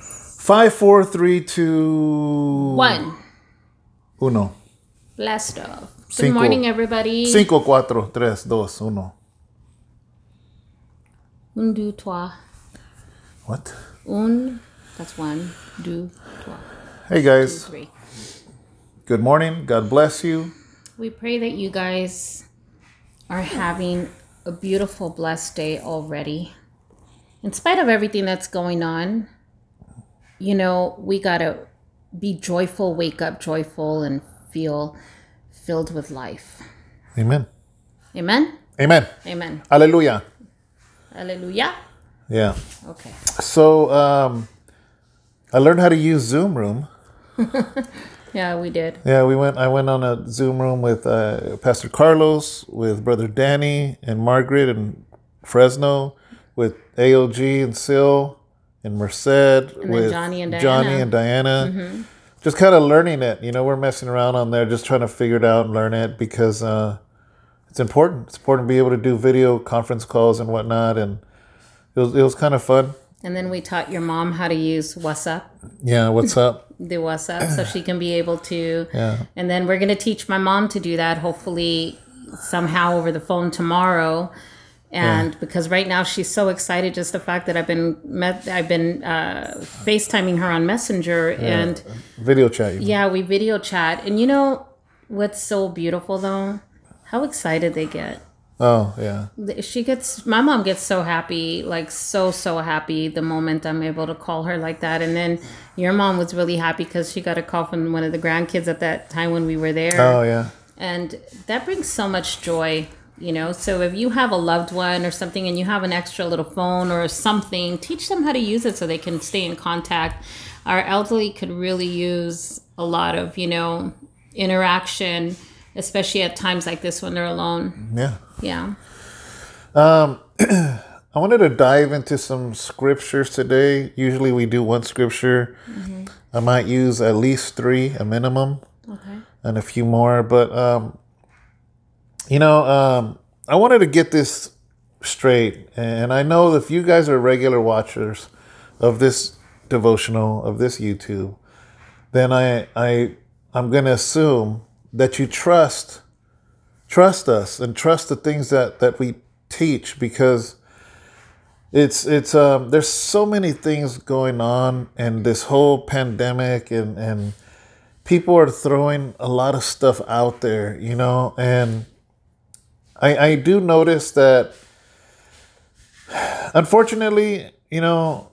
Five, four, three, two, One. uno. Blast off. Good Cinco. morning, everybody. Cinco, cuatro, tres, dos, uno. Un, deux, trois. What? Un. That's one. Deux, trois. Hey guys, Three. good morning. God bless you. We pray that you guys are having a beautiful, blessed day already. In spite of everything that's going on, you know, we got to be joyful, wake up joyful, and feel filled with life. Amen. Amen? Amen. Amen. Hallelujah. Hallelujah. Yeah. Okay. So, um, I learned how to use Zoom Room. Yeah, we did. Yeah, we went. I went on a Zoom room with uh, Pastor Carlos, with Brother Danny and Margaret and Fresno, with AOG and Sil and Merced, with Johnny and Johnny Diana. and Diana. Just kind of learning it. You know, we're messing around on there, just trying to figure it out and learn it because uh, it's important. It's important to be able to do video conference calls and whatnot, and it was it was kind of fun. And then we taught your mom how to use WhatsApp, Yeah, what's up? the WhatsApp, so she can be able to. Yeah. And then we're going to teach my mom to do that, hopefully, somehow over the phone tomorrow. And because right now she's so excited, just the fact that I've been met, I've been uh, FaceTiming her on Messenger, and Video chat. mean. yeah, we video chat. And you know what's so beautiful though? How excited they get. Oh yeah. she gets my mom gets so happy like so so happy the moment i'm able to call her like that and then your mom was really happy because she got a call from one of the grandkids at that time when we were there Oh yeah. and that brings so much joy you know so if you have a loved one or something and you have an extra little phone or something teach them how to use it so they can stay in contact our elderly could really use a lot of you know interaction especially at times like this when they're alone Yeah. yeah I wanted to dive into some scriptures today. Usually we do one scripture. I might use at least three, a minimum, okay and a few more. But, um, you know, um, I wanted to get this straight. And I know if you guys are regular watchers of this devotional, of this YouTube, then I, I, I'm going to assume that you trust trust us and trust the things that that we teach because it's it's um there's so many things going on and this whole pandemic and and people are throwing a lot of stuff out there you know and i i do notice that unfortunately you know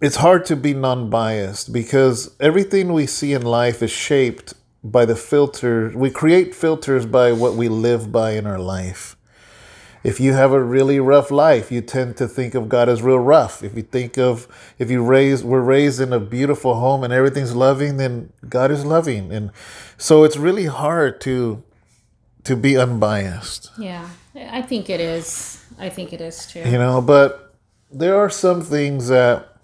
it's hard to be non-biased because everything we see in life is shaped by the filter we create filters by what we live by in our life. If you have a really rough life you tend to think of god as real rough. If you think of if you raise were raised in a beautiful home and everything's loving then god is loving. And so it's really hard to to be unbiased Yeah, I think it is. I think it is too. you know but there are some things that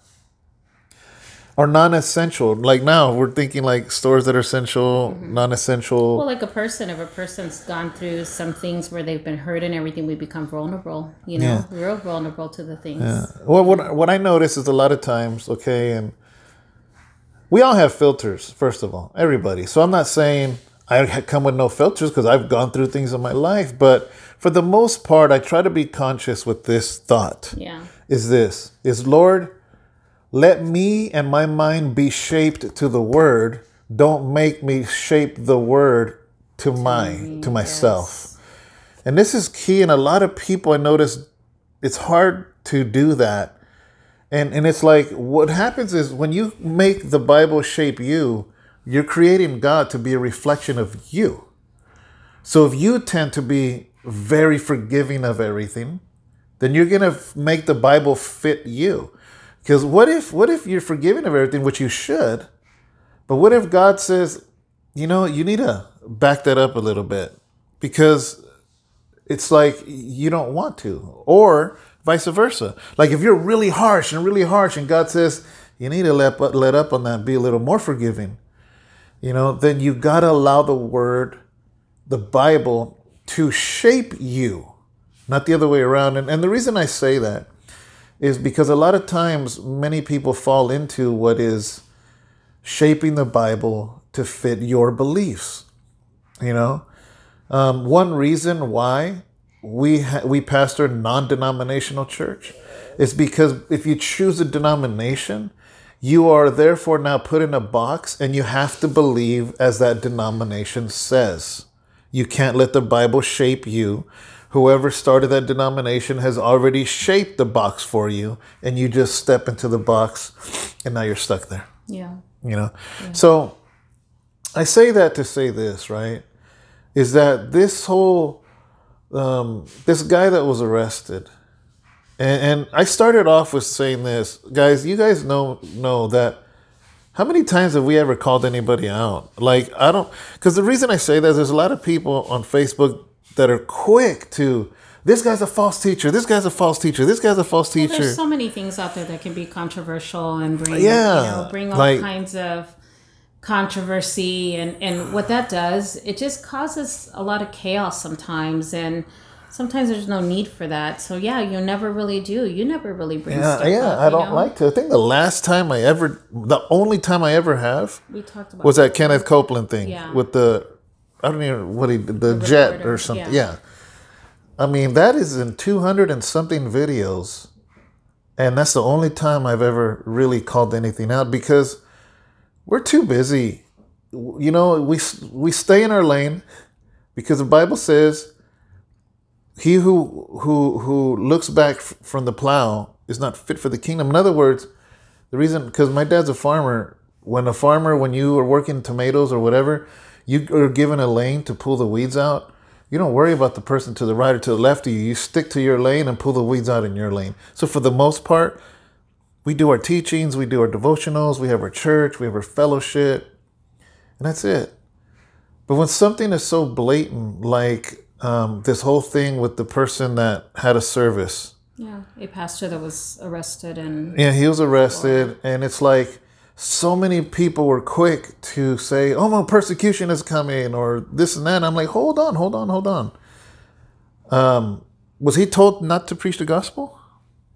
are non-essential like now we're thinking like stores that are essential mm-hmm. non-essential Well, like a person, if a person's gone through some things where they've been hurt and everything, we become vulnerable. You know, real vulnerable to the things. Yeah. Well, what what I notice is a lot of times, okay, and we all have filters. First of all, everybody. So I'm not saying I come with no filters because I've gone through things in my life, but for the most part, I try to be conscious with this thought. Yeah. Is this is Lord, let me and my mind be shaped to the Word. Don't make me shape the Word to my to myself. And this is key. And a lot of people I notice it's hard to do that. And and it's like what happens is when you make the Bible shape you, you're creating God to be a reflection of you. So if you tend to be very forgiving of everything, then you're gonna f- make the Bible fit you. Because what if what if you're forgiving of everything, which you should, but what if God says, you know, you need to back that up a little bit because it's like you don't want to, or vice versa. Like if you're really harsh and really harsh, and God says you need to let let up on that, be a little more forgiving, you know, then you gotta allow the Word, the Bible, to shape you, not the other way around. And and the reason I say that is because a lot of times many people fall into what is shaping the Bible to fit your beliefs. You know, um, one reason why we ha- we pastor non-denominational church is because if you choose a denomination, you are therefore now put in a box and you have to believe as that denomination says. You can't let the Bible shape you. Whoever started that denomination has already shaped the box for you, and you just step into the box and now you're stuck there. Yeah. You know? So I say that to say this, right? Is that this whole um, this guy that was arrested, and, and I started off with saying this, guys. You guys know know that. How many times have we ever called anybody out? Like I don't, because the reason I say that is there's a lot of people on Facebook that are quick to. This guy's a false teacher. This guy's a false teacher. This guy's a false teacher. There's so many things out there that can be controversial and bring Yeah, you know, bring all like- kinds of controversy and and what that does it just causes a lot of chaos sometimes and sometimes there's no need for that so yeah you never really do you never really bring yeah, stuff yeah. up, I don't know? like to. I think the last time I ever, the only time I ever have, we talked about was that Kenneth Copeland thing Yeah. with the I don't even what he did, the, jet recorder, or something. yeah. Yeah. I mean that is in two hundred and something videos, and that's the only time I've ever really called anything out because we're too busy. You know, we we stay in our lane because the Bible says, "He who who who looks back f- from the plow is not fit for the kingdom." In other words, the reason because my dad's a farmer. When a farmer, when you are working tomatoes or whatever, you are given a lane to pull the weeds out. You don't worry about the person to the right or to the left of you. You stick to your lane and pull the weeds out in your lane. So for the most part, we do our teachings, we do our devotionals, we have our church, we have our fellowship, and that's it. But when something is so blatant, like um, this whole thing with the person that had a service, yeah a pastor that was arrested and yeah, he was arrested, and it's like so many people were quick to say, "Oh, no, persecution is coming," or this and that. I'm like, hold on, hold on, hold on. Um, was he told not to preach the gospel?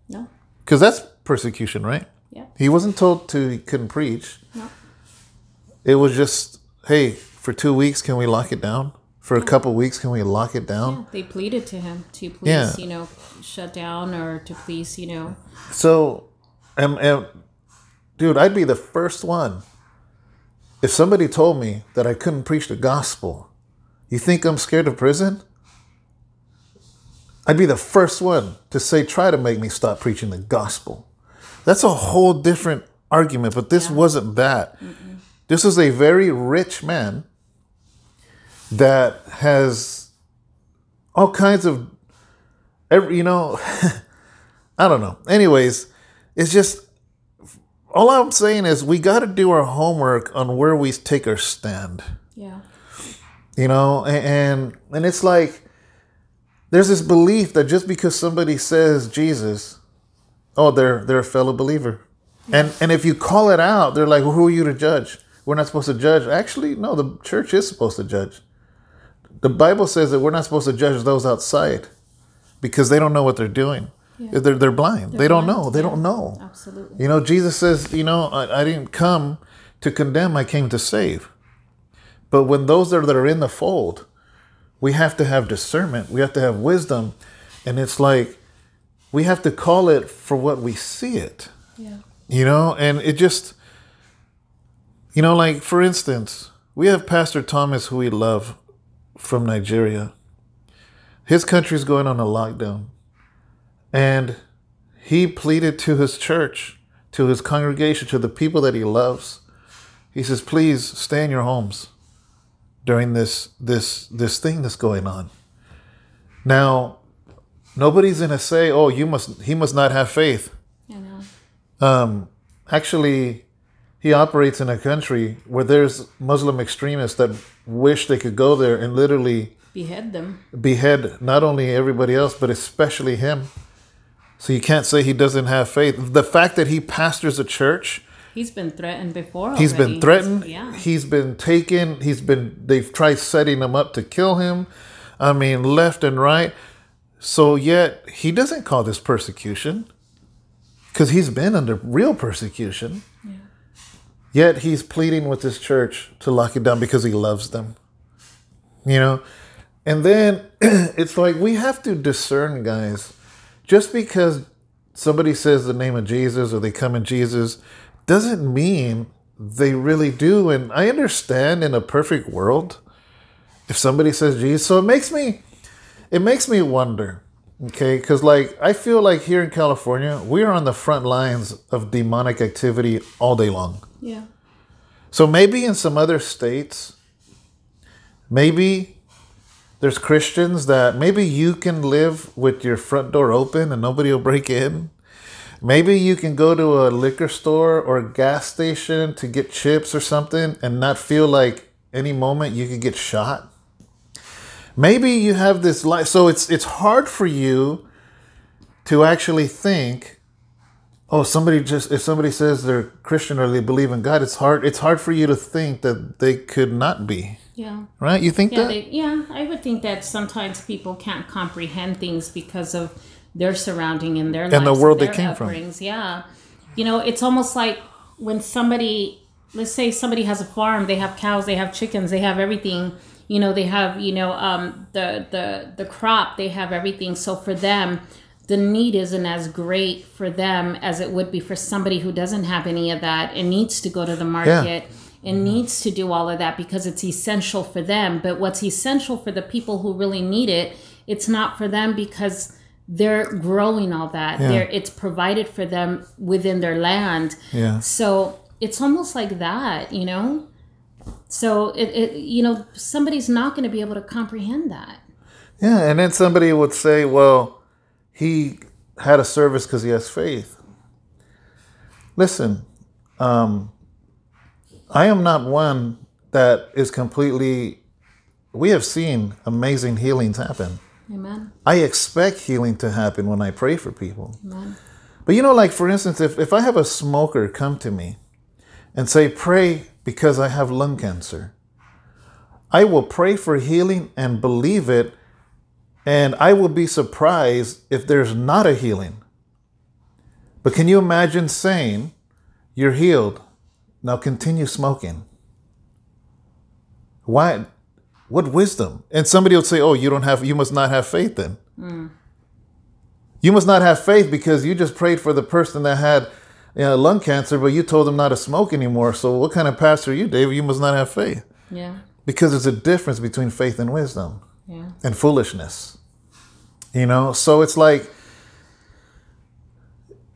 no Because that's persecution, right? yeah He wasn't told to he couldn't preach. no It was just, hey, for two weeks, can we lock it down? For a couple weeks, can we lock it down? yeah, they pleaded to him to please Yeah. you know shut down or to please you know So, and, and dude, I'd be the first one. If somebody told me that I couldn't preach the gospel, you think I'm scared of prison? I'd be the first one to say, try to make me stop preaching the gospel. That's a whole different argument, but this wasn't that. This is a very rich man that has all kinds of, every, you know, I don't know. Anyways, it's just all I'm saying is we got to do our homework on where we take our stand. yeah You know, a- and and it's like there's this belief that just because somebody says Jesus, oh, they're they're a fellow believer. And and if you call it out, they're like, well, who are you to judge? We're not supposed to judge. Actually, no, the church is supposed to judge. The Bible says that we're not supposed to judge those outside because they don't know what they're doing. They're, they're blind. they don't blind, know. They yeah. don't know. absolutely You know, Jesus says, you know, I, I didn't come to condemn, I came to save. But when those are that are in the fold, we have to have discernment, we have to have wisdom, and it's like we have to call it for what we see it. yeah You know, and it just you know, like for instance, we have Pastor Thomas who we love from Nigeria. His country is going on a lockdown. And he pleaded to his church, to his congregation, to the people that he loves. He says, "Please stay in your homes during this this this thing that's going on." Now, nobody's going to say, "Oh, you must he must not have faith." you know Um, actually, he operates in a country where there's Muslim extremists that wish they could go there and literally behead them behead not only everybody else, but especially him. So you can't say he doesn't have faith. The fact that he pastors a church, he's been threatened before He's been threatened, yeah he's been taken, he's been they've tried setting him up to kill him. I mean, left and right. So yet he doesn't call this persecution. because he's been under real persecution. Yet he's pleading with this church to lock it down because he loves them. You know? And then it's like we have to discern, guys. Just because somebody says the name of Jesus or they come in Jesus doesn't mean they really do. And I understand in a perfect world, if somebody says Jesus, so it makes me it makes me wonder okay because like i feel like here in california we're on the front lines of demonic activity all day long. Yeah. so maybe in some other states maybe there's christians that maybe you can live with your front door open and nobody will break in. Maybe you can go to a liquor store or a gas station to get chips or something and not feel like any moment you could get shot maybe you have this life so it's it's hard for you to actually think oh somebody just if somebody says they're christian or they believe in god it's hard it's hard for you to think that they could not be Yeah. right you think Yeah, that they, yeah, I would think that sometimes people can't comprehend things because of their surrounding and their And the world they their came from. Yeah, you know, it's almost like when somebody, let's say somebody has a farm, they have cows, they have chickens, they have everything. You know, they have you know um, the the the crop, they have everything. So for them, the need isn't as great for them as it would be for somebody who doesn't have any of that and needs to go to the market and needs to do all of that because it's essential for them. But what's essential for the people who really need it, it's not for them because they're growing all that. They're, it's provided for them within their land. yeah So it's almost like that, you know? So it, it you know, somebody's not going to be able to comprehend that. yeah and then somebody would say well he had a service because he has faith listen um i am not one that is completely we have seen amazing healings happen Amen. I expect healing to happen when I pray for people. Amen. But you know, like for instance, if, if I have a smoker come to me and say, Pray because I have lung cancer, I will pray for healing and believe it, and I will be surprised if there's not a healing. But can you imagine saying, You're healed, now continue smoking? Why? What wisdom? And somebody will say, "Oh, you don't have, you must not have faith then." Hmm. You must not have faith because you just prayed for the person that had know, lung cancer, but you told them not to smoke anymore. So, what kind of pastor are you, David? You must not have faith Yeah. because there's a difference between faith and wisdom Yeah. and foolishness. You know, so it's like,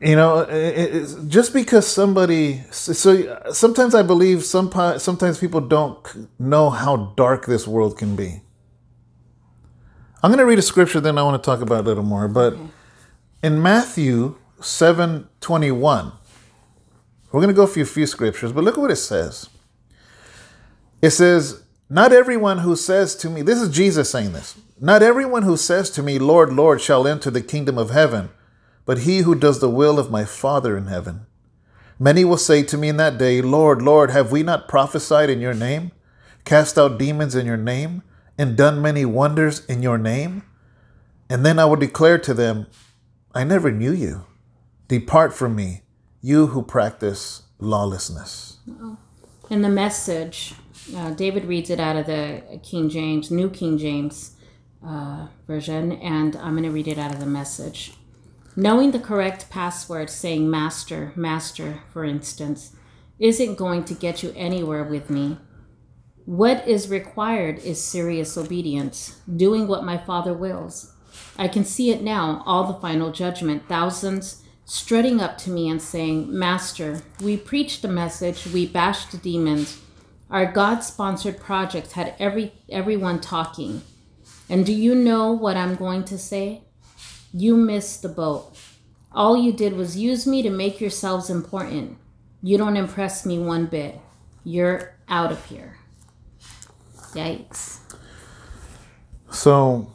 you know, it, it- it's just because somebody. So sometimes I believe some sometimes people don't know how dark this world can be. I'm going to read a scripture, then I want to talk about it a little more. But in Matthew seven twenty one, we're going to go through a few scriptures, but look at what it says. It says, Not everyone who says to me, this is Jesus saying this, not everyone who says to me, Lord, Lord, shall enter the kingdom of heaven, but he who does the will of my Father in heaven. Many will say to me in that day, Lord, Lord, have we not prophesied in your name, cast out demons in your name, and done many wonders in your name? And then I will declare to them, I never knew you. Depart from me, you who practice lawlessness. In the message, uh, David reads it out of the King James, New King James uh, version, and I'm going to read it out of the message. Knowing the correct password, saying master, master, for instance, isn't going to get you anywhere with me. What is required is serious obedience, doing what my Father wills. I can see it now, all the final judgment, thousands strutting up to me and saying, Master, we preached the message, we bashed the demons. Our God sponsored project had every everyone talking. And do you know what I'm going to say? You missed the boat. All you did was use me to make yourselves important. You don't impress me one bit. You're out of here. Yikes. So,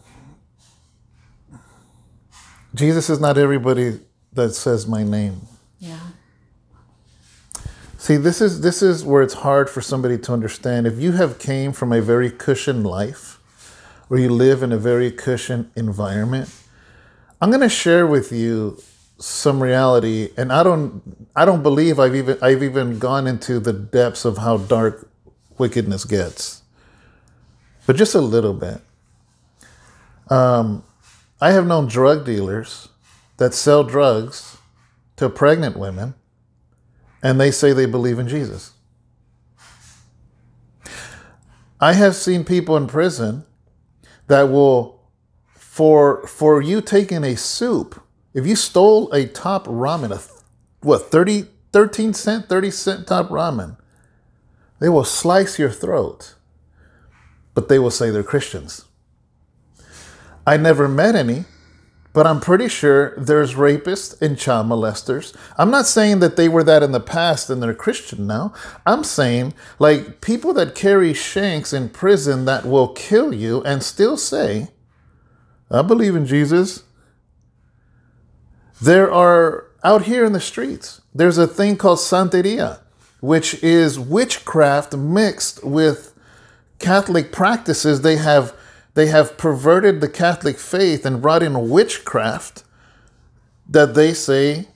Jesus is not everybody that says my name. Yeah. See, this is this is where it's hard for somebody to understand. If you have came from a very cushioned life, or you live in a very cushioned environment, I'm going to share with you some reality, and I don't I don't believe I've even I've even gone into the depths of how dark wickedness gets, but just a little bit. Um, I have known drug dealers that sell drugs to pregnant women, and they say they believe in Jesus. I have seen people in prison that will for for you taking a soup if you stole a top ramen a what 30 13 cent 30 cent top ramen they will slice your throat but they will say they're christians i never met any but i'm pretty sure there's rapists and child molesters i'm not saying that they were that in the past and they're christian now i'm saying like people that carry shanks in prison that will kill you and still say I believe in Jesus. There are out here in the streets, there's a thing called Santeria, which is witchcraft mixed with Catholic practices. They have they have perverted the Catholic faith and brought in witchcraft that they say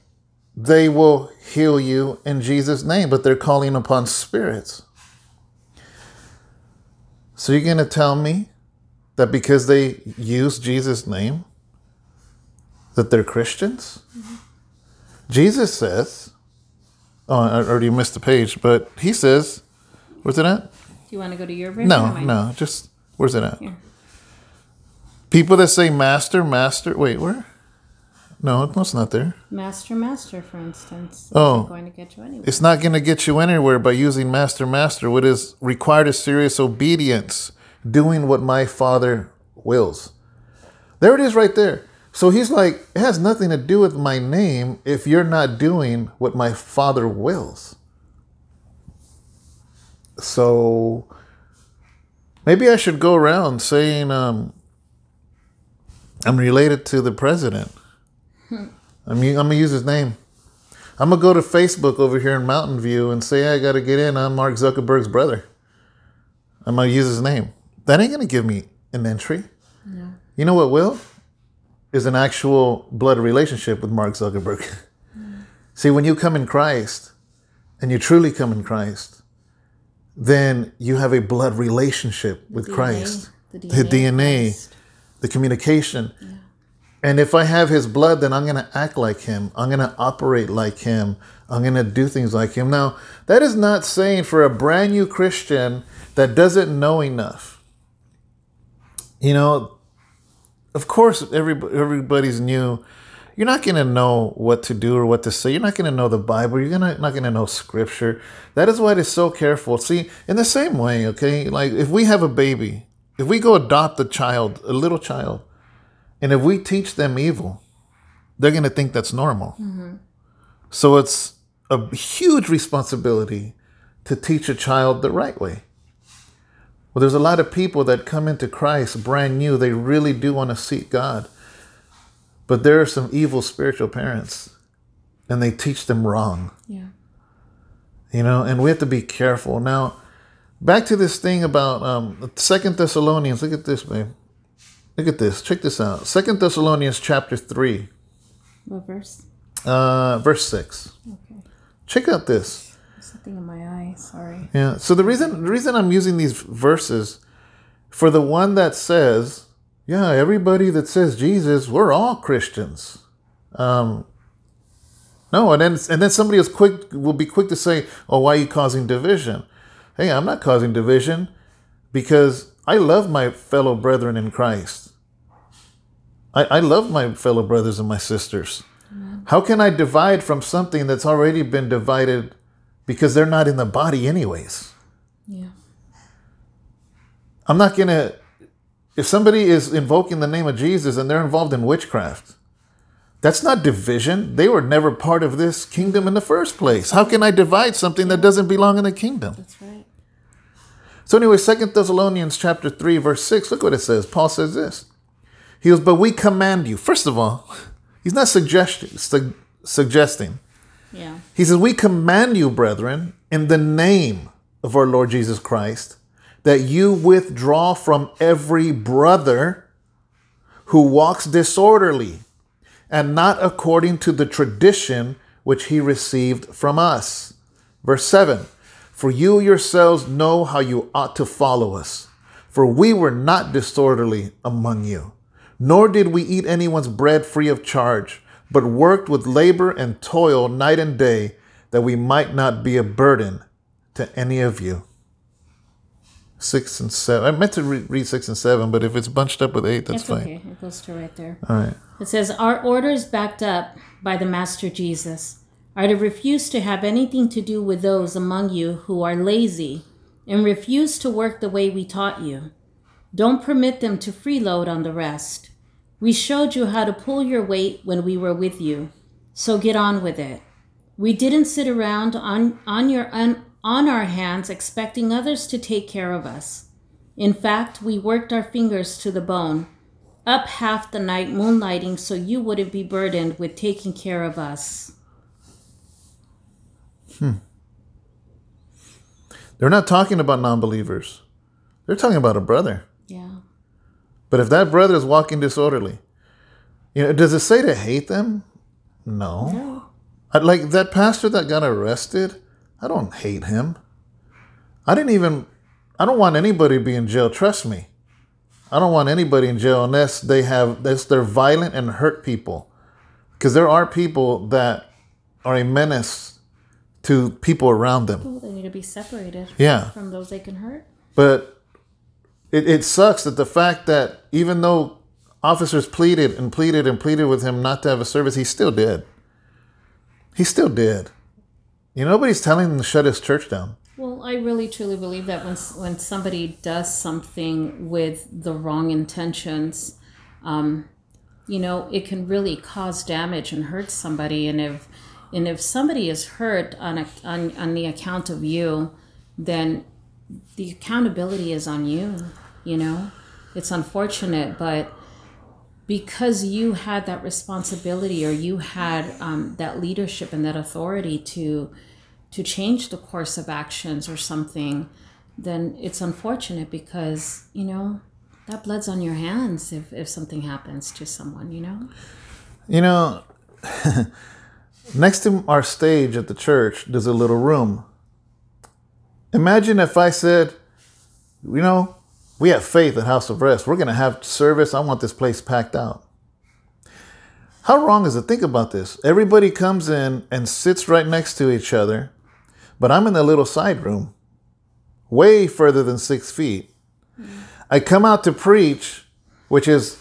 they will heal you in Jesus' name, but they're calling upon spirits. So you're going to tell me that because they use Jesus' name, that they're Christians? Mm-hmm. Jesus says, oh, I already missed the page, but he says, where's it at? Do you want to go to your version? No, no, just, where's it at? Here. People that say master, master, wait, where? No, it's not there. Master, master, for instance. Oh, going to get you anywhere. It's not going to get you anywhere by using master, master. What is required is serious obedience doing what my Father wills. There it is right there. So he's like, it has nothing to do with my name if you're not doing what my Father wills. So maybe I should go around saying um, I'm related to the president. Hmm. I'm, I'm going to use his name. I'm going to go to Facebook over here in Mountain View and say, I got to get in. I'm Mark Zuckerberg's brother. I'm going to use his name. That ain't going to give me an entry. No. You know what will? Is an actual blood relationship with Mark Zuckerberg. Mm. See, when you come in Christ and you truly come in Christ, then you have a blood relationship with the Christ. The DNA, the, DNA the communication. Yeah. And if I have his blood, then I'm going to act like him. I'm going to operate like him. I'm going to do things like him. Now, that is not saying for a brand new Christian that doesn't know enough you know, of course, every, everybody's new. You're not going to know what to do or what to say. You're not going to know the Bible. You're gonna, not going to know scripture. That is why it is so careful. See, in the same way, okay, like if we have a baby, if we go adopt a child, a little child, and if we teach them evil, they're going to think that's normal. Mm-hmm. So it's a huge responsibility to teach a child the right way. Well, there's a lot of people that come into Christ brand new. They really do want to seek God. But there are some evil spiritual parents, and they teach them wrong. Yeah. You know, and we have to be careful. Now, back to this thing about um, Second Thessalonians. Look at this, babe. Look at this. Check this out. Second Thessalonians chapter three. What verse? Uh, verse six. Okay. Check out this something in my eye. Sorry. Yeah. So the reason the reason I'm using these verses for the one that says, yeah, everybody that says Jesus, we're all Christians. Um, no, and then and then somebody is quick will be quick to say, "Oh, why are you causing division?" Hey, I'm not causing division because I love my fellow brethren in Christ. I, I love my fellow brothers and my sisters. Amen. How can I divide from something that's already been divided because they're not in the body anyways. Yeah. I'm not going to if somebody is invoking the name of Jesus and they're involved in witchcraft, that's not division. They were never part of this kingdom in the first place. How can I divide something that doesn't belong in the kingdom? That's right. So anyway, Second Thessalonians chapter 3, verse 6, look what it says. Paul says this. He goes, But we command you. First of all, he's not suggesting, su- suggesting yeah. He says, We command you, brethren, in the name of our Lord Jesus Christ, that you withdraw from every brother who walks disorderly and not according to the tradition which he received from us. Verse 7 For you yourselves know how you ought to follow us, for we were not disorderly among you, nor did we eat anyone's bread free of charge, but worked with labor and toil night and day, that we might not be a burden to any of you. Six and seven. I meant to re- read six and seven, but if it's bunched up with eight, that's It's fine. okay. It goes to right there. All right. It says, Our orders backed up by the Master Jesus are to refuse to have anything to do with those among you who are lazy and refuse to work the way we taught you. Don't permit them to freeload on the rest. We showed you how to pull your weight when we were with you, so get on with it. We didn't sit around on, on, your, on, on our hands expecting others to take care of us. In fact, we worked our fingers to the bone up half the night moonlighting so you wouldn't be burdened with taking care of us. They're not talking about non believers, they're talking about a brother. Yeah. But if that brother is walking disorderly, you know, does it say to hate them? No. No. I, like that pastor that got arrested, I don't hate him. I didn't even, I don't want anybody to be in jail. Trust me. I don't want anybody in jail unless they have, unless they're violent and hurt people. Because there are people that are a menace to people around them. Well, they need to be separated Yeah. from those they can hurt. But it, it sucks that the fact that even though officers pleaded and pleaded and pleaded with him not to have a service, he still did. He still did. You know, nobody's telling him to shut his church down. Well, I really truly believe that when when somebody does something with the wrong intentions, um, you know, it can really cause damage and hurt somebody. And if and if somebody is hurt on a, on on the account of you, then the accountability is on you. You know, it's unfortunate, but because you had that responsibility or you had um, that leadership and that authority to to change the course of actions or something then it's unfortunate because you know that blood's on your hands if, if something happens to someone you know You know, next to our stage at the church, there's a little room. Imagine if I said, you know, we have faith at House of Rest. We're going to have service. I want this place packed out. How wrong is it? Think about this. Everybody comes in and sits right next to each other, but I'm in the little side room, way further than six feet. I come out to preach, which is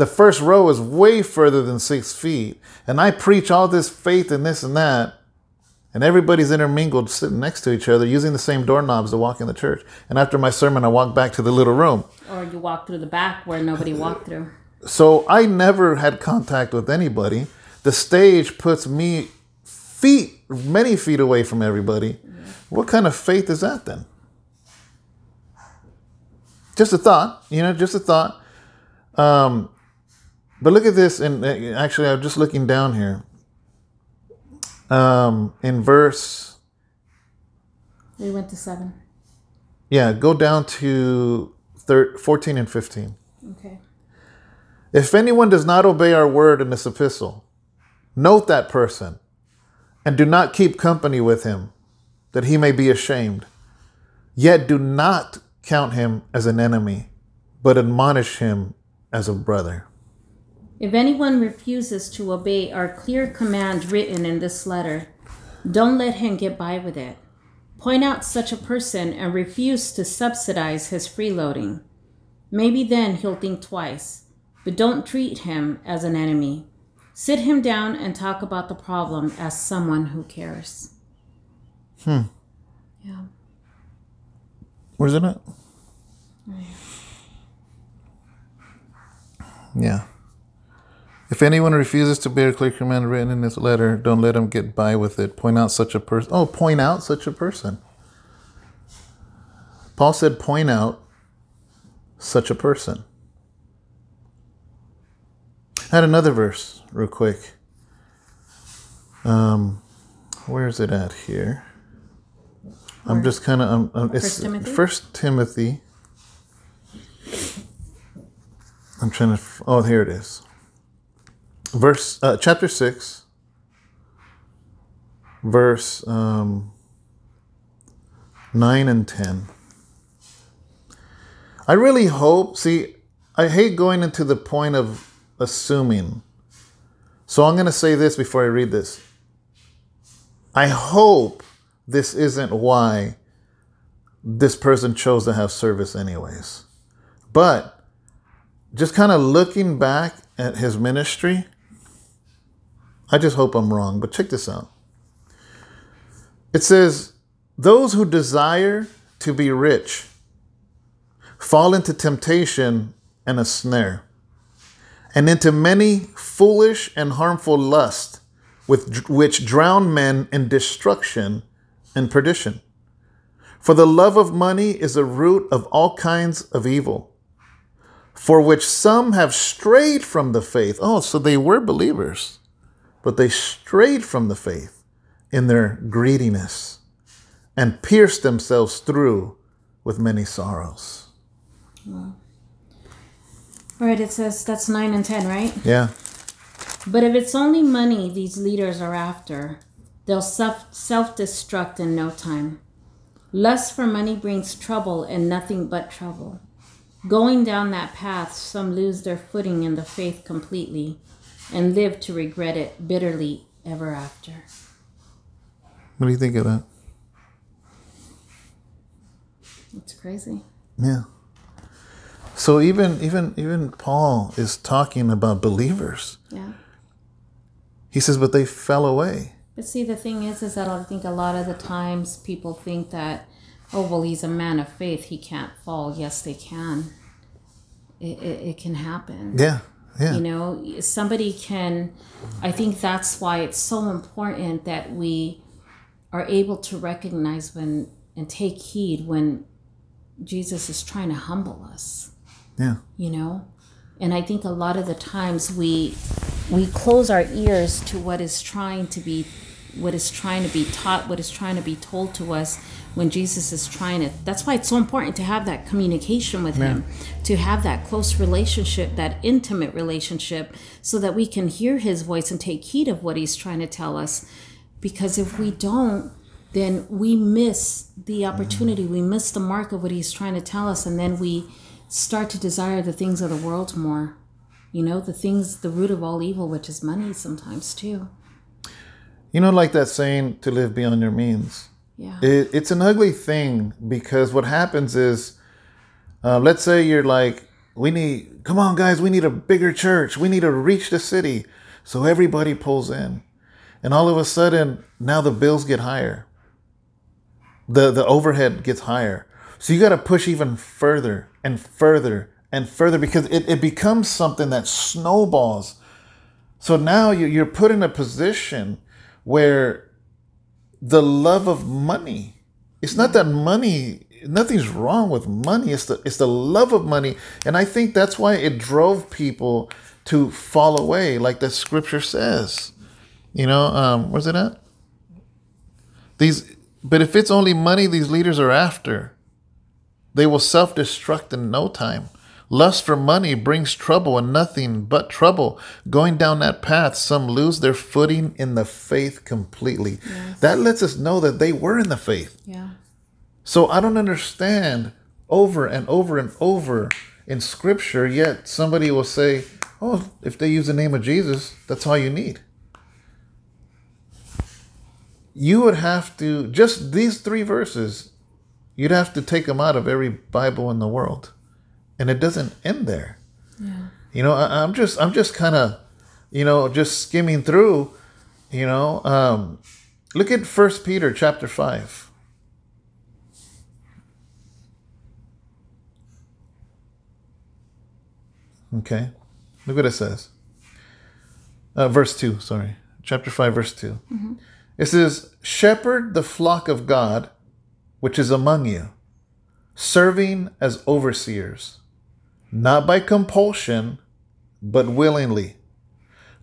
the first row is way further than six feet, and I preach all this faith and this and that, and everybody's intermingled sitting next to each other using the same doorknobs to walk in the church. And after my sermon, I walk back to the little room. or you walk through the back where nobody walked through So I never had contact with anybody. The stage puts me feet, many feet away from everybody. What kind of faith is that then? Just a thought, you know, just a thought. Um, but look at this, and actually, I'm just looking down here. Um, in verse, we went to seven yeah, go down to thir- 14 and 15. okay If anyone does not obey our word in this epistle, note that person and do not keep company with him, that he may be ashamed. Yet do not count him as an enemy, but admonish him as a brother. If anyone refuses to obey our clear command written in this letter, don't let him get by with it. Point out such a person and refuse to subsidize his freeloading. Maybe then he'll think twice, but don't treat him as an enemy. Sit him down and talk about the problem as someone who cares. Hmm. Yeah. Where's it at? Yeah. If anyone refuses to bear clear command written in this letter, don't let him get by with it. Point out such a person. Oh, point out such a person. Paul said, point out such a person. I had another verse, real quick. Um, where is it at here? I'm just kind of. Um, um, it's First Timothy? First Timothy. I'm trying to. f- Oh, here it is. Verse uh, chapter 6 verse um, 9 and 10 i really hope see i hate going into the point of assuming. So i'm going to say this before i read this. I hope this isn't why this person chose to have service anyways. But just kind of looking back at his ministry I just hope I'm wrong, but check this out. It says, Those who desire to be rich fall into temptation and a snare, and into many foolish and harmful lusts, with, which drown men in destruction and perdition. For the love of money is the root of all kinds of evil, for which some have strayed from the faith. Oh, so they were believers but they strayed from the faith in their greediness and pierced themselves through with many sorrows. All right, it says that's 9 and 10, right? Yeah. But if it's only money these leaders are after, they'll self destruct in no time. Lust for money brings trouble and nothing but trouble. Going down that path, some lose their footing in the faith completely and live to regret it bitterly ever after. What do you think of that? It's crazy. Yeah. So even even even Paul is talking about believers. Yeah. He says, but they fell away. But see, the thing is, is that I think a lot of the times people think that, oh well, he's a man of faith, he can't fall. Yes, they can. It, it, it can happen. Yeah. Yeah. You know, somebody can, I think that's why it's so important that we are able to recognize when and take heed when Jesus is trying to humble us. Yeah. You know? And I think a lot of the times we we close our ears to what is trying to be what is trying to be taught, what is trying to be told to us when Jesus is trying to. That's why it's so important to have that communication with Him, to have that close relationship, that intimate relationship, so that we can hear His voice and take heed of what He's trying to tell us. Because if we don't, then we miss the opportunity, we miss the mark of what He's trying to tell us, and then we start to desire the things of the world more. You know, the things, the root of all evil, which is money sometimes too. You know, like that saying, to live beyond your means. Yeah. It, it's an ugly thing because what happens is, uh, let's say you're like, we need, come on, guys, we need a bigger church. We need to reach the city. So everybody pulls in. And all of a sudden, now the bills get higher. The, the overhead gets higher. So you got to push even further and further and further because it, it becomes something that snowballs. So now you're put in a position where the love of money, it's not that money, nothing's wrong with money. It's the, it's the love of money. And I think that's why it drove people to fall away, like the scripture says. You know, um, where's it at? These, but if it's only money these leaders are after, they will self destruct in no time. Lust for money brings trouble and nothing but trouble. Going down that path, some lose their footing in the faith completely. Yes. That lets us know that they were in the faith. Yeah. So I don't understand over and over and over in scripture, yet somebody will say, oh, if they use the name of Jesus, that's all you need. You would have to, just these three verses, you'd have to take them out of every Bible in the world and it doesn't end there. Yeah. You know, I, am just I'm just kind of, you know, just skimming through. You know, um, look at First Peter chapter five. Okay, look what it says. Uh, verse two, sorry, chapter five, verse 2 mm-hmm. It says, "Shepherd the flock of God, which is among you, serving as overseers." Not by compulsion, but willingly,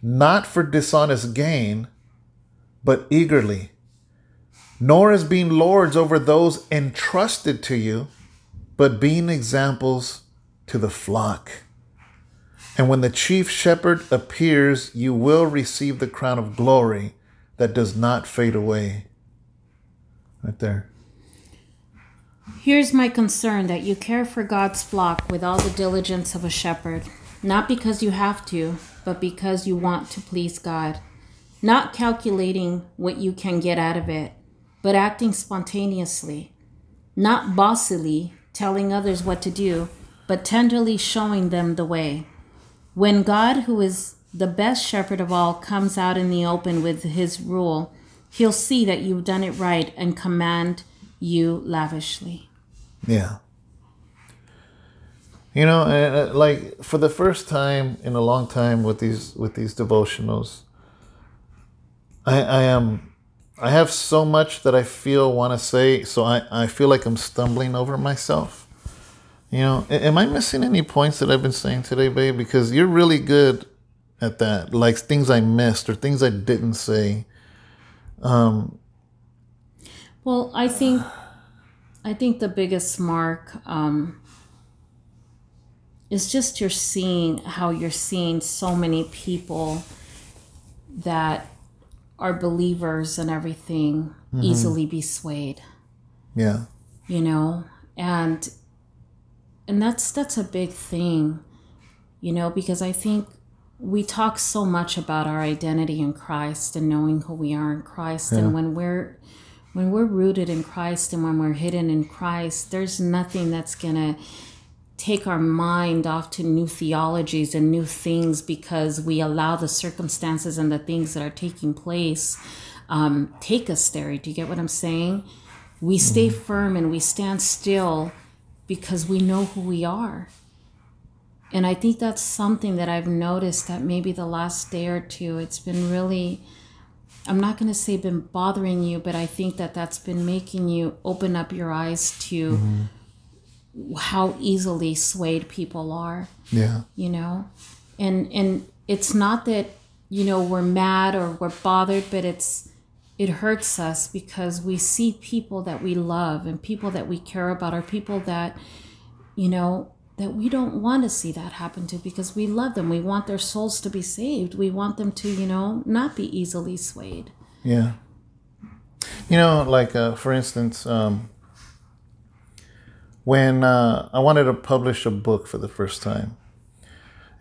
not for dishonest gain, but eagerly, nor as being lords over those entrusted to you, but being examples to the flock. And when the chief shepherd appears, you will receive the crown of glory that does not fade away. Right there. Here's my concern that you care for God's flock with all the diligence of a shepherd, not because you have to, but because you want to please God. Not calculating what you can get out of it, but acting spontaneously. Not bossily telling others what to do, but tenderly showing them the way. When God, who is the best shepherd of all, comes out in the open with his rule, he'll see that you've done it right and command you lavishly. Yeah. You know, uh, like for the first time in a long time with these with these devotionals, I, I am I have so much that I feel want to say, so I, I feel like I'm stumbling over myself. You know, am I missing any points that I've been saying today, babe? Because you're really good at that, like things I missed or things I didn't say. Um, well, I think I think the biggest mark um, is just you're seeing how you're seeing so many people that are believers and everything mm-hmm. easily be swayed. Yeah. You know, and and that's that's a big thing, you know, because I think we talk so much about our identity in Christ and knowing who we are in Christ yeah. and when we're when we're rooted in Christ and when we're hidden in Christ, there's nothing that's going to take our mind off to new theologies and new things because we allow the circumstances and the things that are taking place um, take us there. Do you get what I'm saying? We stay mm-hmm. firm and we stand still because we know who we are. And I think that's something that I've noticed that maybe the last day or two, it's been really, I'm not going to say been bothering you, but I think that that's been making you open up your eyes to mm-hmm. how easily swayed people are. Yeah. You know? And, and it's not that, you know, we're mad or we're bothered, but it's, it hurts us because we see people that we love and people that we care about are people that, you know, that we don't want to see that happen to because we love them. We want their souls to be saved. We want them to, you know, not be easily swayed. Yeah. You know, like uh, for instance, um, when uh, I wanted to publish a book for the first time,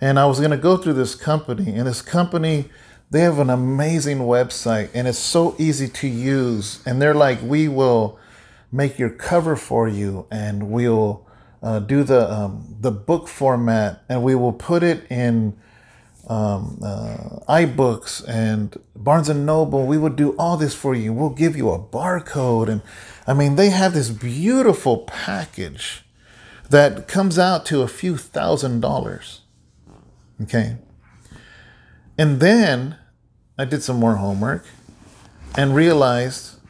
and I was going to go through this company, and this company, they have an amazing website, and it's so easy to use. And they're like, we will make your cover for you, and we'll uh, do the um, the book format, and we will put it in um, uh, iBooks and Barnes and Noble. We will do all this for you. We'll give you a barcode, and I mean, they have this beautiful package that comes out to a few thousand dollars. Okay, and then I did some more homework and realized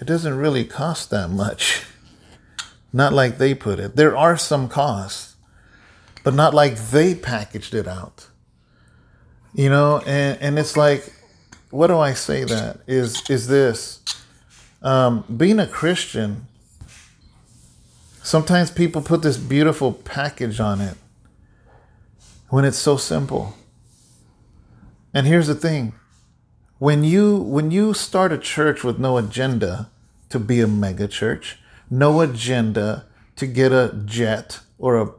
it doesn't really cost that much. Not like they put it. There are some costs, but not like they packaged it out. You know, and, and it's like, what do I say that? Is is this um, being a Christian? Sometimes people put this beautiful package on it when it's so simple. And here's the thing. When you when you start a church with no agenda to be a mega church, no agenda to get a jet or a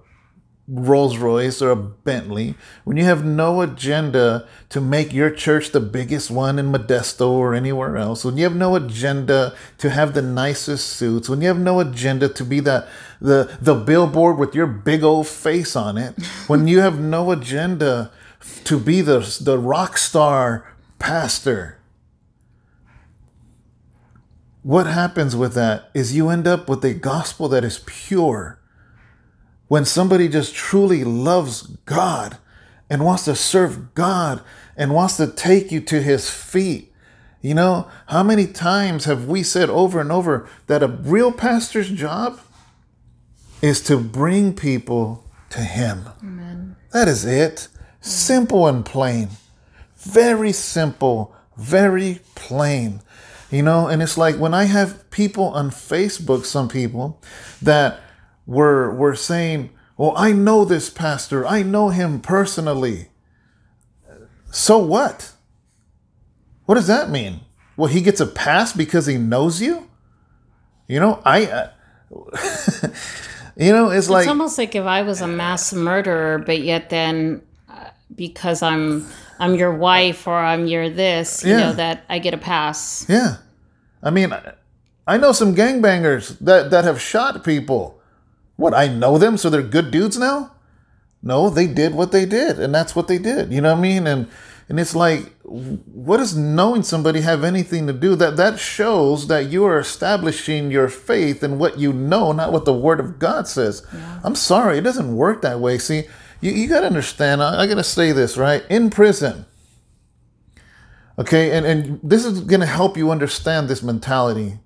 Rolls Royce or a Bentley, when you have no agenda to make your church the biggest one in Modesto or anywhere else, when you have no agenda to have the nicest suits, when you have no agenda to be the the the billboard with your big old face on it, when you have no agenda to be the the rock star pastor, what happens with that is you end up with a gospel that is pure. When somebody just truly loves God and wants to serve God and wants to take you to his feet. You know, how many times have we said over and over that a real pastor's job is to bring people to him? Amen. That is it. Simple and plain. Very simple, very plain. You know, and it's like when I have people on Facebook, some people that were were saying, Well, I know this pastor. I know him personally. So what? What does that mean? Well, he gets a pass because he knows you? You know, I. Uh, you know, it's like. It's almost like if I was a mass murderer, but yet then uh, because I'm I'm your wife or I'm your this, you Yeah. know, that I get a pass. Yeah. I mean, I- I know some gangbangers that, that have shot people. What, I know them, so they're good dudes now? No, they did what they did, and that's what they did. You know what I mean? And and it's like, what does knowing somebody have anything to do? That that shows that you are establishing your faith in what you know, not what the Word of God says. I'm sorry, it doesn't work that way. See, you, you got to understand. I, I got to say this right in prison. Okay, and, and this is going to help you understand this mentality.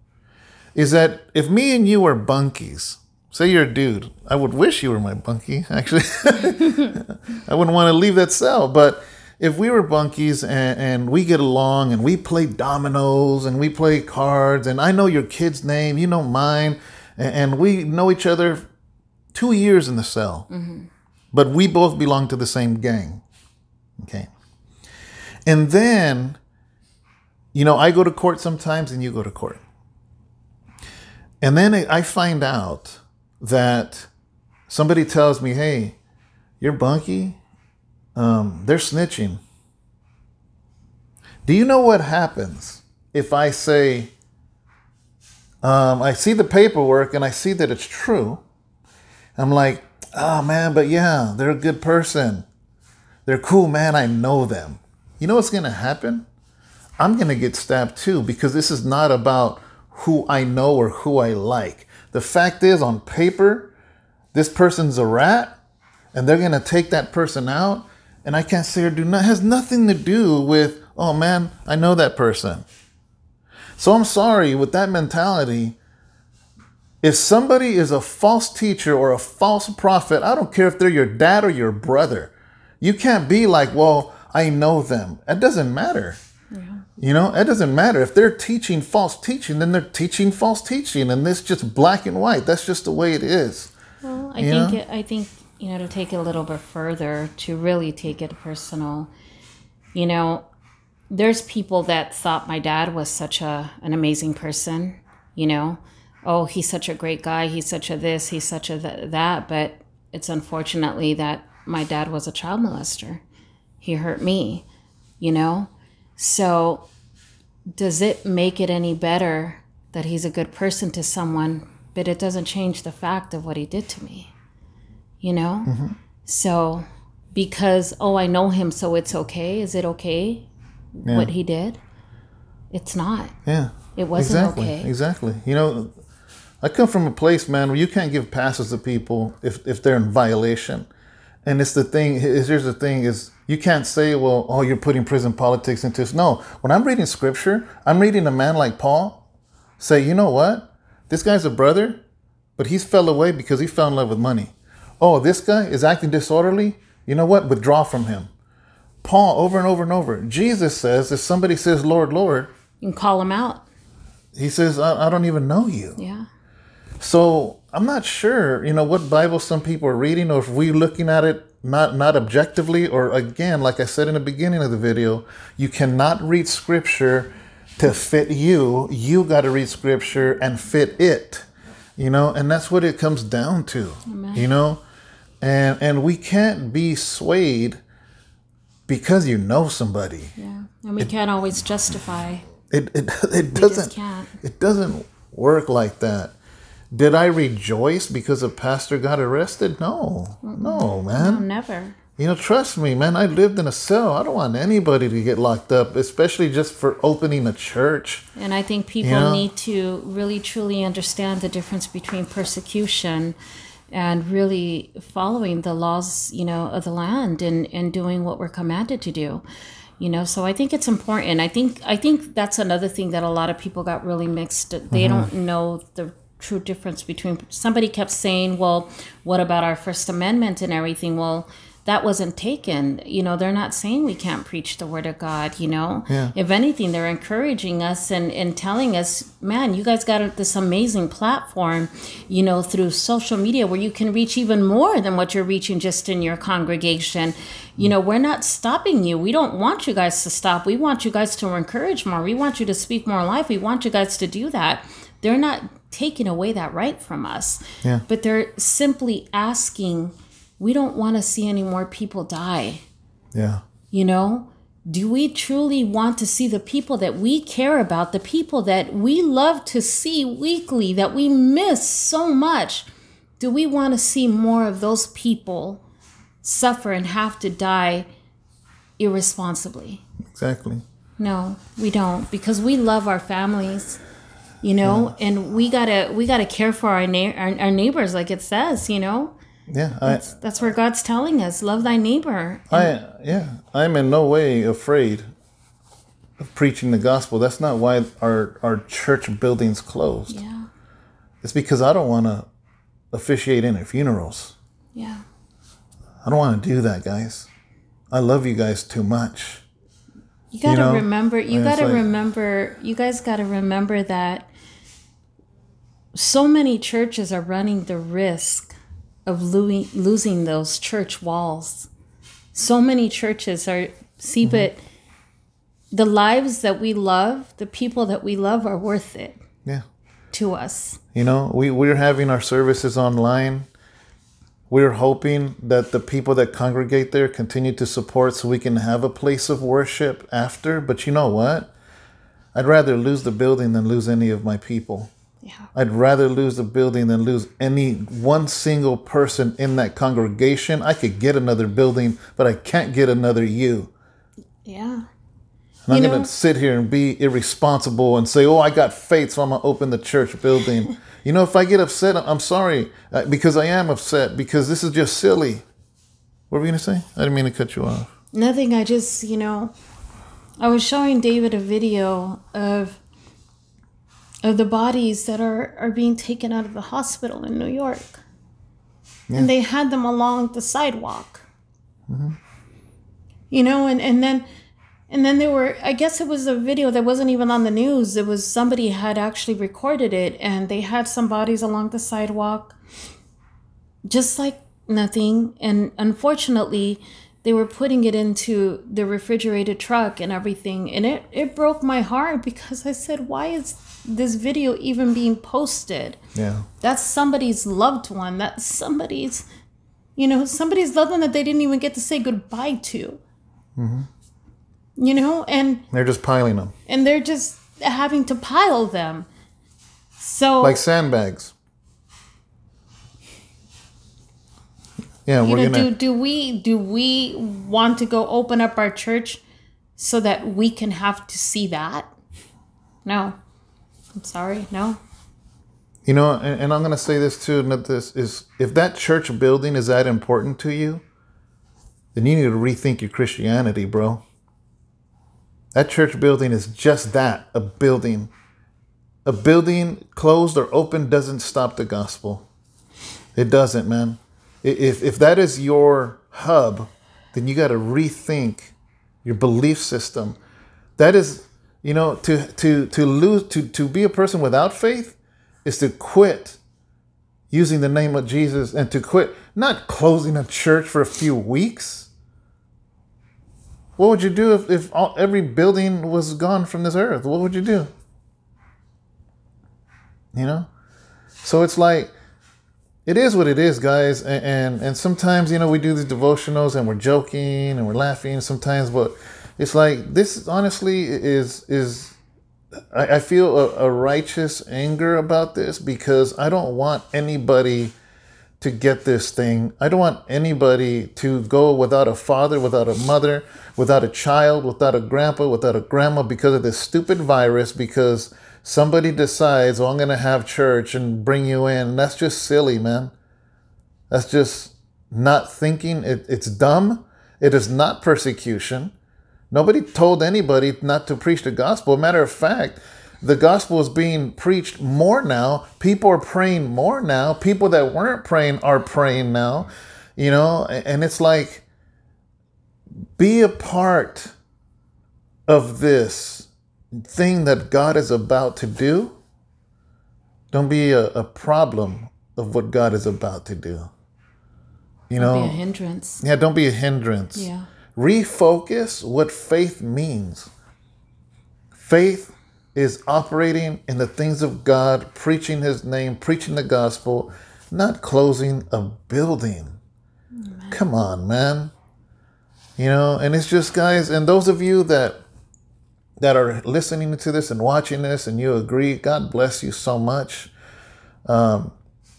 Is that if me and you are bunkies, say you're a dude, I would wish you were my bunkie, actually. I wouldn't want to leave that cell. But if we were bunkies and, and we get along and we play dominoes and we play cards, and I know your kid's name, you know mine, and, and we know each other two years in the cell, mm-hmm. But we both belong to the same gang. Okay. And then, you know, I go to court sometimes and you go to court. And then I find out that somebody tells me, hey, you're bunky. Um, they're snitching. Do you know what happens if I say, um, I see the paperwork and I see that it's true? I'm like, oh man, but yeah, they're a good person. They're cool, man. I know them. You know what's going to happen? I'm going to get stabbed too because this is not about who I know or who I like. The fact is, on paper, this person's a rat and they're going to take that person out. And I can't say or do not, has nothing to do with, oh man, I know that person. So I'm sorry with that mentality. If somebody is a false teacher or a false prophet, I don't care if they're your dad or your brother. You can't be like, well, I know them. It doesn't matter. Yeah. You know, it doesn't matter. If they're teaching false teaching, then they're teaching false teaching. And it's just black and white. That's just the way it is. Well, I You think it, I think you know to take it a little bit further to really take it personal. You know, there's people that thought my dad was such a an amazing person. You know, oh he's such a great guy. He's such a this. He's such a th- that. But it's unfortunately that my dad was a child molester. He hurt me. You know, so does it make it any better that he's a good person to someone, but it doesn't change the fact of what he did to me? You know? Mm-hmm. So because, oh, I know him, so it's okay. Is it okay what he did? It's not. Yeah. It wasn't exactly. okay. Exactly. You know, I come from a place, man, where you can't give passes to people if, if they're in violation. And it's the thing, is here's the thing is you can't say, well, oh, you're putting prison politics into this. No, when I'm reading scripture, I'm reading a man like Paul say, you know what? This guy's a brother, but he's fell away because he fell in love with money. Oh, this guy is acting disorderly. You know what? Withdraw from him. Paul, over and over and over. Jesus says, if somebody says, Lord, Lord, You can call him out. he says, I, I don't even know you. Yeah. So I'm not sure, you know, what Bible some people are reading, or if we're looking at it not not objectively, or again, like I said in the beginning of the video, you cannot read scripture to fit you. You got to read scripture and fit it, you know, and that's what it comes down to, you know, and and we can't be swayed because you know somebody. Yeah. And we can't always justify. It it it doesn't it doesn't work like that. Did I rejoice because a pastor got arrested? No, no, No, man. No, never. You know, trust me, man. I lived in a cell. I don't want anybody to get locked up, especially just for opening a church. And I think people Yeah. need to really truly understand the difference between persecution and really following the laws, you know, of the land and, and doing what we're commanded to do. You know, so I think it's important. I think I think that's another thing that a lot of people got really mixed. They mm-hmm. don't know the true difference between somebody kept saying, Well, what about our First Amendment and everything? Well, that wasn't taken. You know, they're not saying we can't preach the word of God, you know? Yeah. If anything, they're encouraging us and, and telling us, man, you guys got this amazing platform, you know, through social media where you can reach even more than what you're reaching just in your congregation. You know, we're not stopping you. We don't want you guys to stop. We want you guys to encourage more. We want you to speak more life. We want you guys to do that. They're not taking away that right from us. Yeah. But they're simply asking, we don't want to see any more people die. Yeah. You know, do we truly want to see the people that we care about, the people that we love to see weekly, that we miss so much? Do we want to see more of those people suffer and have to die irresponsibly? Exactly. No, we don't because we love our families, you know, and we gotta we gotta care for our, na- our our neighbors, like it says, you know. Yeah. I, That's, that's where God's telling us, love thy neighbor. I yeah, I'm in no way afraid of preaching the gospel. That's not why our our church building's closed. Yeah, It's because I don't want to officiate any funerals. yeah. I don't want to do that, guys. I love you guys too much. You gotta know, remember. You and gotta like- remember. You guys gotta remember that so many churches are running the risk of lo- losing those church walls. So many churches are. See, Mm-hmm. but the lives that we love, the people that we love, are worth it Yeah. to us. You know, we, we're having our services online. We're hoping that the people that congregate there continue to support so we can have a place of worship after. But you know what? I'd rather lose the building than lose any of my people. Yeah. I'd rather lose the building than lose any one single person in that congregation. I could get another building, but I can't get another you. Yeah. And I'm You going to sit here and be irresponsible and say, oh, I got faith, so I'm going to open the church building. you know, if I get upset, I'm sorry uh, because I am upset because this is just silly. What were we going to say? I didn't mean to cut you off. Nothing. I just, you know, I was showing David a video of of the bodies that are are being taken out of the hospital in New York, and they had them along the sidewalk. You know, and and then and then there were. I guess it was a video that wasn't even on the news. It was somebody had actually recorded it, and they had some bodies along the sidewalk, just like nothing. And unfortunately, they were putting it into the refrigerated truck and everything and it, it broke my heart because i said why is this video even being posted Yeah. that's somebody's loved one that's somebody's you know somebody's loved one that they didn't even get to say goodbye to mm-hmm. You know and They're just piling them and they're just having to pile them. So like sandbags. Yeah, you we're know going do do we do we want to go open up our church so that we can have to see that? No. I'm sorry no. You know, and, and I'm going to say this too, and this is if that church building is that important to you, then you need to rethink your Christianity, bro. That church building is just that a building. A building closed or open doesn't stop the gospel. It doesn't, man. If, if that is your hub, then you got to rethink your belief system. That is, you know, to to to lose to to be a person without faith is to quit using the name of Jesus and to quit not closing a church for a few weeks. What would you do if, if all, every building was gone from this earth? What would you do? You know? So it's like, it is what it is, guys. And, and, and sometimes, you know, we do these devotionals and we're joking and we're laughing sometimes, but it's like, this honestly is, is, I, I feel a, a righteous anger about this because I don't want anybody to get this thing. I don't want anybody to go without a father, without a mother, without a child, without a grandpa, without a grandma because of this stupid virus because somebody decides, oh, I'm going to have church and bring you in. That's just silly, man. That's just not thinking. It, it's dumb. It is not persecution. Nobody told anybody not to preach the gospel. Matter of fact, the gospel is being preached more now. People are praying more now. People that weren't praying are praying now. You know, and it's like be a part of this thing that God is about to do. Don't be a, a problem of what God is about to do. You know, Be a hindrance. yeah, don't be a hindrance. Yeah. Refocus what faith means. Faith is operating in the things of God, preaching His name, preaching the gospel, not closing a building. Come on, man. You know, and it's just guys, and those of you that that are listening to this and watching this and you agree, God bless you so much. Um,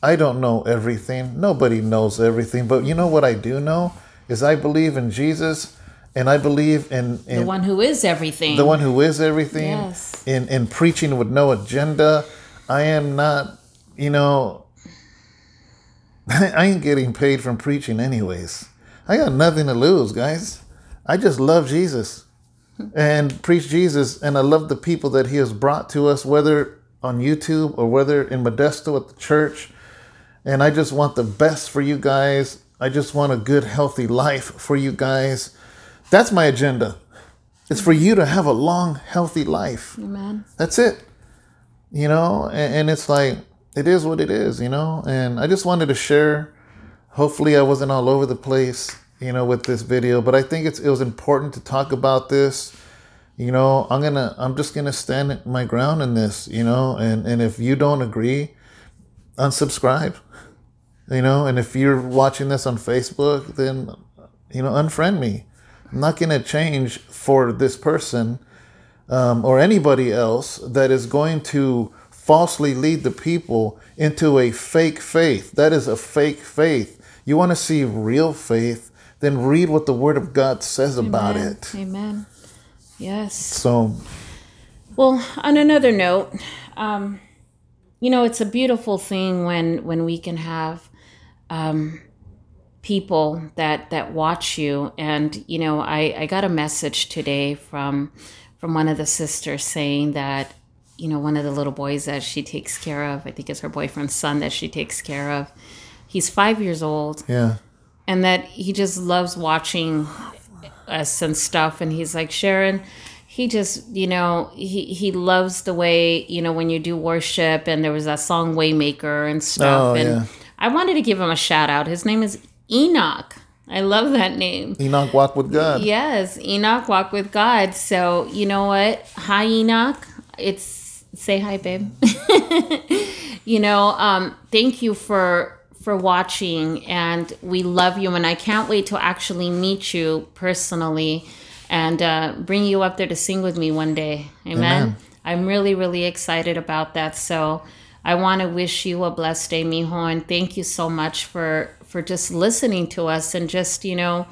I don't know everything. Nobody knows everything. But you know what I do know is I believe in Jesus and I believe in, in The one who is everything. the one who is everything Yes. in, in preaching with no agenda. I am not, you know, I ain't getting paid from preaching anyways. I got nothing to lose, guys. I just love Jesus and preach Jesus, and I love the people that He has brought to us, whether on YouTube or whether in Modesto at the church. And I just want the best for you guys. I just want a good, healthy life for you guys. That's my agenda. It's for you to have a long, healthy life. Amen. That's it. You know, and, and it's like, it is what it is, you know? And I just wanted to share. Hopefully, I wasn't all over the place, you know, with this video, but I think it's, it was important to talk about this. You know, I'm gonna, I'm just gonna stand my ground in this, you know, and, and if you don't agree, unsubscribe, you know, and if you're watching this on Facebook, then, you know, unfriend me. I'm not gonna change for this person um, or anybody else that is going to falsely lead the people into a fake faith. That is a fake faith. You want to see real faith, then read what the Word of God says about it. Amen. Yes. So, Well, on another note, um, you know, it's a beautiful thing when when we can have um, people that that watch you. And you know, I I got a message today from from one of the sisters saying that you know one of the little boys that she takes care of. I think it's her boyfriend's son that she takes care of. He's five years old yeah. and that he just loves watching us and stuff and he's like sharon he just you know he he loves the way you know when you do worship and there was that song waymaker and stuff Oh, and yeah. i wanted to give him a shout out his name is enoch. I love that name. Enoch walk with God. yes enoch walk with god. So you know what? Hi enoch. It's say hi babe. You know um thank you for for watching and we love you and i can't wait to actually meet you personally and uh, bring you up there to sing with me one day. Amen, Amen. i'm really really excited about that. So i want to wish you a blessed day mijo and thank you so much for for just listening to us and just you know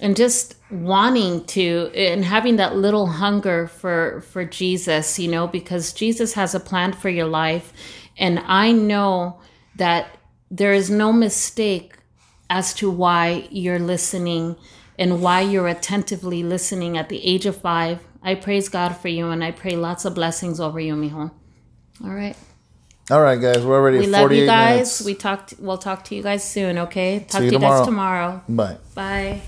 and just wanting to and having that little hunger for for Jesus, you know, because Jesus has a plan for your life and I know that there is no mistake as to why you're listening and why you're attentively listening at the age of 5. I praise God for you and I pray lots of blessings over you, mijo. All right. All right, guys, we're already We love you guys. minutes. We talked we'll talk to you guys soon, okay? Talk you to you guys tomorrow. tomorrow. Bye. Bye.